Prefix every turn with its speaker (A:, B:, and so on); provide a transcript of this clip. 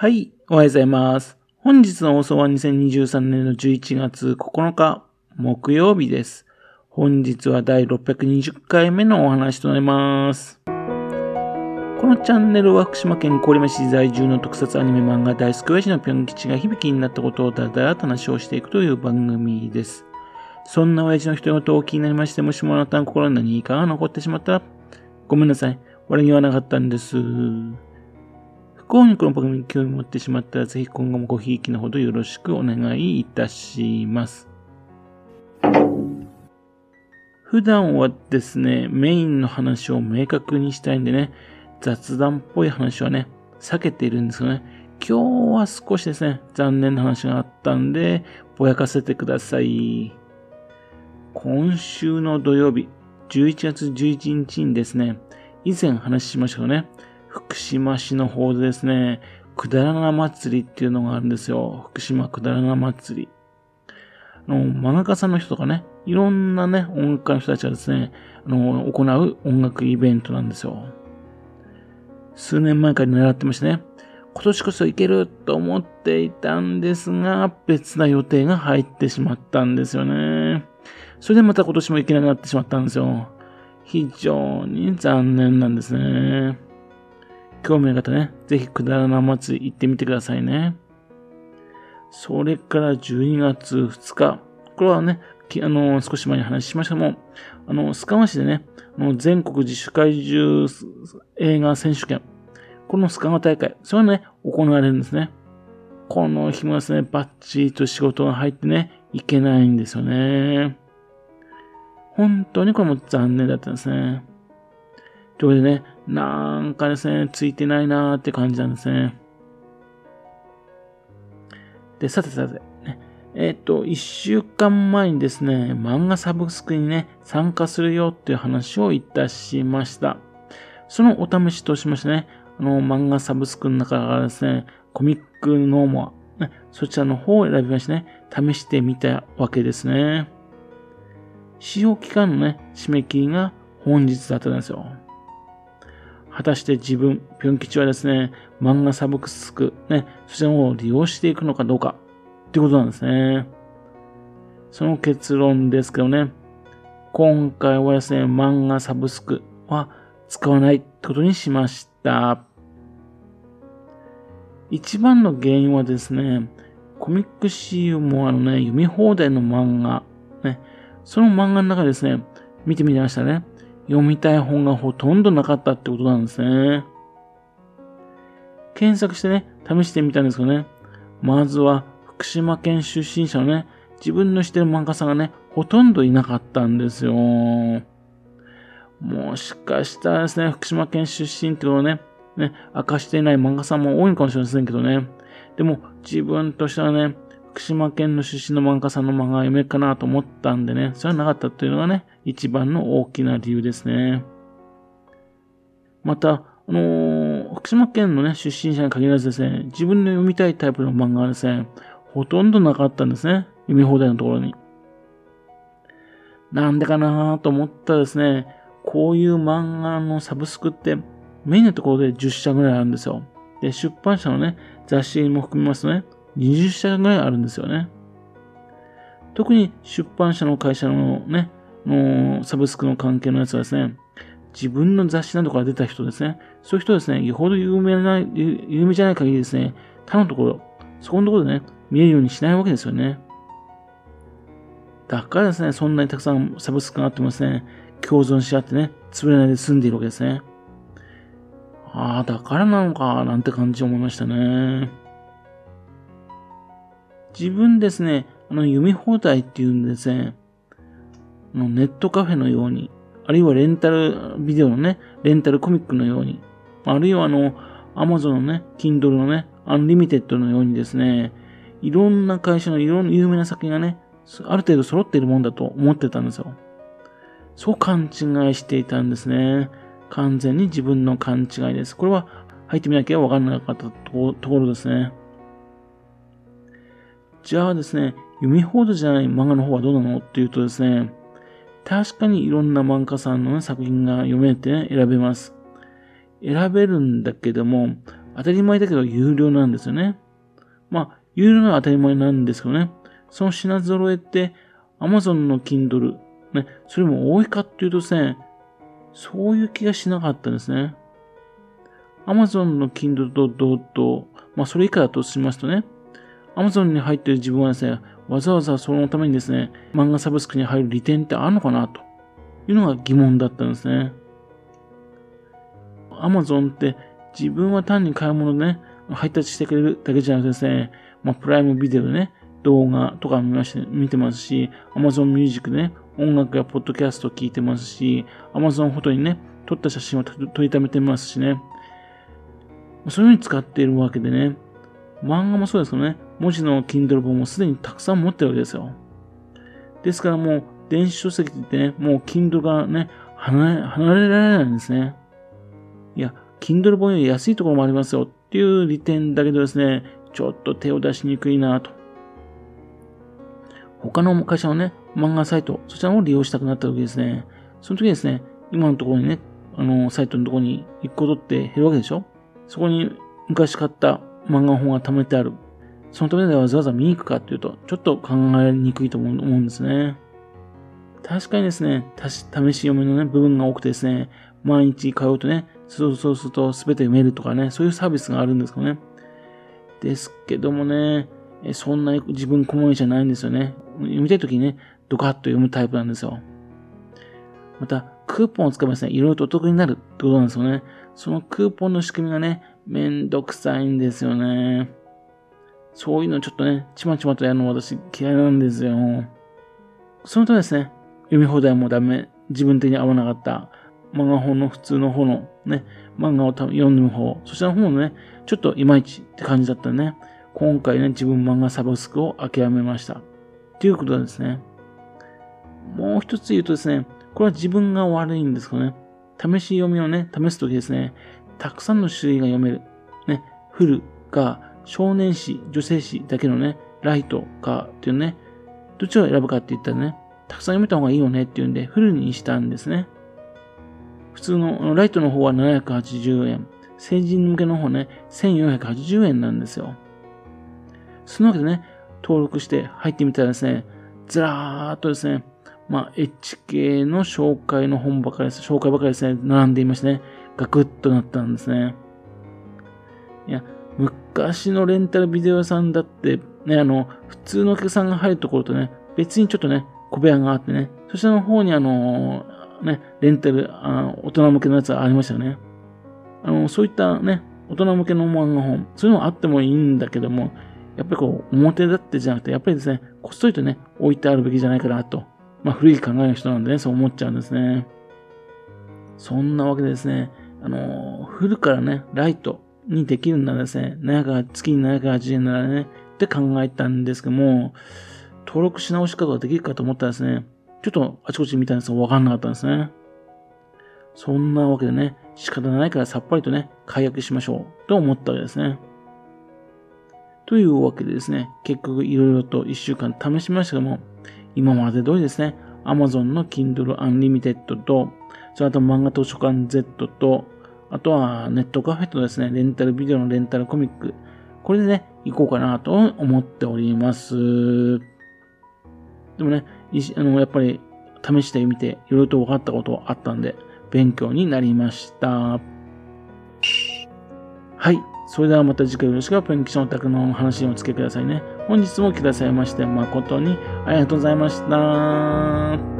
A: はい、おはようございます。本日の放送は2023年の11月9日、木曜日です。本日は第620回目のお話となります。このチャンネルは福島県郡山市在住の特撮アニメ漫画大好き親父のぴょん吉が響きになったことをだらだら話をしていくという番組です。そんな親父の人事を気になりまして、もしもあなたの心に何かが残ってしまった？ら、ごめんなさい。俺に言わなかったんです。不幸にこの番組に興味を持ってしまったら、ぜひ今後もごひいきのほどよろしくお願いいたします。普段はですね、メインの話を明確にしたいんでね、雑談っぽい話はね、避けているんですよね。今日は少しですね、残念な話があったんで、ぼやかせてください。今週の土曜日、11月11日にですね、以前話しましたよね、福島市の方でですね、くだらな祭りっていうのがあるんですよ。福島くだらな祭り。あの、漫画家さんの人とかね、いろんなね、音楽家の人たちがですね、あの、行う音楽イベントなんですよ。数年前から狙ってましてね、今年こそ行けると思っていたんですが、別な予定が入ってしまったんですよね。それでまた今年も行けなくなってしまったんですよ。非常に残念なんですね。興味ある方ね、ぜひくだらな祭り行ってみてくださいね。それから12月2日。これはね、あの、少し前に話しましたも、あの、須川市でね、あの全国自主会中映画選手権。この須川大会。それがね、行われるんですね。この日もですね、バッチリと仕事が入ってね、いけないんですよね。本当にこれも残念だったんですね。ということでね、なんかですね、ついてないなーって感じなんですね。で、さてさて、ね、えっ、と、一週間前にですね、漫画サブスクにね、参加するよっていう話をいたしました。そのお試しとしましてね、あの、漫画サブスクの中からですね、コミックノーモア、ね、そちらの方を選びましてね、試してみたわけですね。使用期間のね、締め切りが本日だったんですよ。果たして自分、ぴょん吉はですね、漫画サブスク、ね、そちらを利用していくのかどうか、ってことなんですね。その結論ですけどね、今回はですね、漫画サブスクは使わないってことにしました。一番の原因はですね、コミック CU もあのね、読み放題の漫画、ね、その漫画の中でですね、見てみましたね。読みたい本がほとんどなかったってことなんですね。検索してね、試してみたんですけどね。まずは、福島県出身者のね、自分の知ってる漫画家さんがね、ほとんどいなかったんですよ。もしかしたらですね、福島県出身ってことをね、ね、明かしていない漫画家さんも多いかもしれませんけどね。でも、自分としてはね、福島県の出身の漫画家さんの漫画が読めるかなと思ったんでね、それはなかったっていうのがね、一番の大きな理由ですね。また、あのー、福島県のね、出身者に限らずですね、自分の読みたいタイプの漫画はですね、ほとんどなかったんですね。読み放題のところに。なんでかなと思ったらですね、こういう漫画のサブスクってメインのところで10社ぐらいあるんですよ。で、出版社のね、雑誌も含みますとね、20社ぐらいあるんですよね。特に出版社の会社のね、のサブスクの関係のやつはですね、自分の雑誌などから出た人ですね、そういう人ですね、よほど有名な、有名じゃない限りですね、他のところ、そこのところでね、見えるようにしないわけですよね。だからですね、そんなにたくさんサブスクがあってもですね、共存し合ってね、潰れないで済んでいるわけですね。ああ、だからなのか、なんて感じ思いましたね。自分ですね、あの、読み放題っていうんですね、のネットカフェのように、あるいはレンタルビデオのね、レンタルコミックのように、あるいはあの、アマゾンのね、Kindle のね、 Unlimited のようにですね、いろんな会社のいろんな有名な作品がね、ある程度揃っているもんだと思ってたんですよ。そう勘違いしていたんですね。完全に自分の勘違いです。これは入ってみなきゃわからなかったところですね。じゃあですね、読み放題じゃない漫画の方はどうなのっていうとですね、確かにいろんな漫画さんの、ね、作品が読めて、ね、選べます。選べるんだけども、当たり前だけど有料なんですよね。まあ、有料なのは当たり前なんですけどね。その品揃えって Amazon の Kindle、ね、それも多いかっていうとですね、そういう気がしなかったんですね。Amazon の Kindle と同等、まあそれ以下だとしますとね、Amazon に入っている自分はですね、わざわざそのためにですね、漫画サブスクに入る利点ってあるのかなというのが疑問だったんですね。Amazon って自分は単に買い物でね、配達してくれるだけじゃなくてですね、まあ、プライムビデオでね、動画とか見まして見てますし、Amazon Music でね、音楽やポッドキャストを聞いてますし、Amazon フォトにね、撮った写真を撮りためてますしね。そういう風に使っているわけでね、漫画もそうですよね、文字の Kindle 本もすでにたくさん持ってるわけですよ。ですからもう、電子書籍ってね、もう Kindle がね、離れられないんですね。いや、Kindle 本より安いところもありますよっていう利点だけどですね、ちょっと手を出しにくいなと。他の会社のね、漫画サイト、そちらを利用したくなった時ですね、その時ですね、今のところにね、あの、サイトのところに1個取って減るわけでしょ？そこに昔買った漫画本が貯めてある。そのためでわざわざ見に行くかっていうと、ちょっと考えにくいと思うんですね。確かにですね、試し読みのね、部分が多くてですね、毎日通うとね、そうそうすると全て読めるとかね、そういうサービスがあるんですかね。ですけどもね、そんなに自分好みじゃないんですよね。読みたい時にね、ドカッと読むタイプなんですよ。また、クーポンを使えばですね、いろいろとお得になるってことなんですよね。そのクーポンの仕組みがね、めんどくさいんですよね。そういうのちょっとね、ちまちまとやるの私嫌いなんですよ。そのとですね、読み放題もダメ、自分的に合わなかった、漫画本の普通の方のね、漫画を読む方、そちらの方もね、ちょっといまいちって感じだったね。今回ね、自分漫画サブスクを諦めました。ということですね。もう一つ言うとですね、これは自分が悪いんですかね。試し読みをね、試すときですね、たくさんの種類が読める。ね、フルか、少年誌、女性誌だけのね、ライトかっていうね、どっちを選ぶかって言ったらね、たくさん読めた方がいいよねっていうんで、フルにしたんですね。普通の、ライトの方は780円。成人向けの方ね、1480円なんですよ。そのわけでね、登録して入ってみたらですね、ずらーっとですね、まあ、HK の紹介の本ばかりです。紹介ばかりですね、並んでいましてね、ガクッとなったんですね。昔のレンタルビデオ屋さんだって、ね、あの、普通のお客さんが入るところとね、別にちょっとね、小部屋があってね、そちらの方にあの、ね、レンタル、あ大人向けのやつがありましたよね。あの、そういったね、大人向けの漫画本、そういうのあってもいいんだけども、やっぱりこう、表立ってじゃなくて、やっぱりですね、こっそりとね、置いてあるべきじゃないかなと。まあ、古い考えの人なんでね、そう思っちゃうんですね。そんなわけでですね、あの、フルからね、ライトにできるならですね、月に780円ならね、って考えたんですけども、登録し直し方ができるかと思ったらですね、ちょっとあちこち見たんですがわかんなかったんですね。そんなわけでね、仕方ないからさっぱりとね、解約しましょうと思ったわけですね。というわけでですね、結局いろいろと1週間試しましたけども、今まで通りですね、Amazon の Kindle Unlimited と、それと漫画図書館 Z と、あとはネットカフェとですね、レンタルビデオのレンタルコミック、これでね、行こうかなと思っております。でもね、あの、やっぱり試してみて、いろいろと分かったことあったんで、勉強になりました。はい。それではまた次回よろしくペンキションオタクの話にお付けくださいね。本日も来てくださいまして誠にありがとうございました。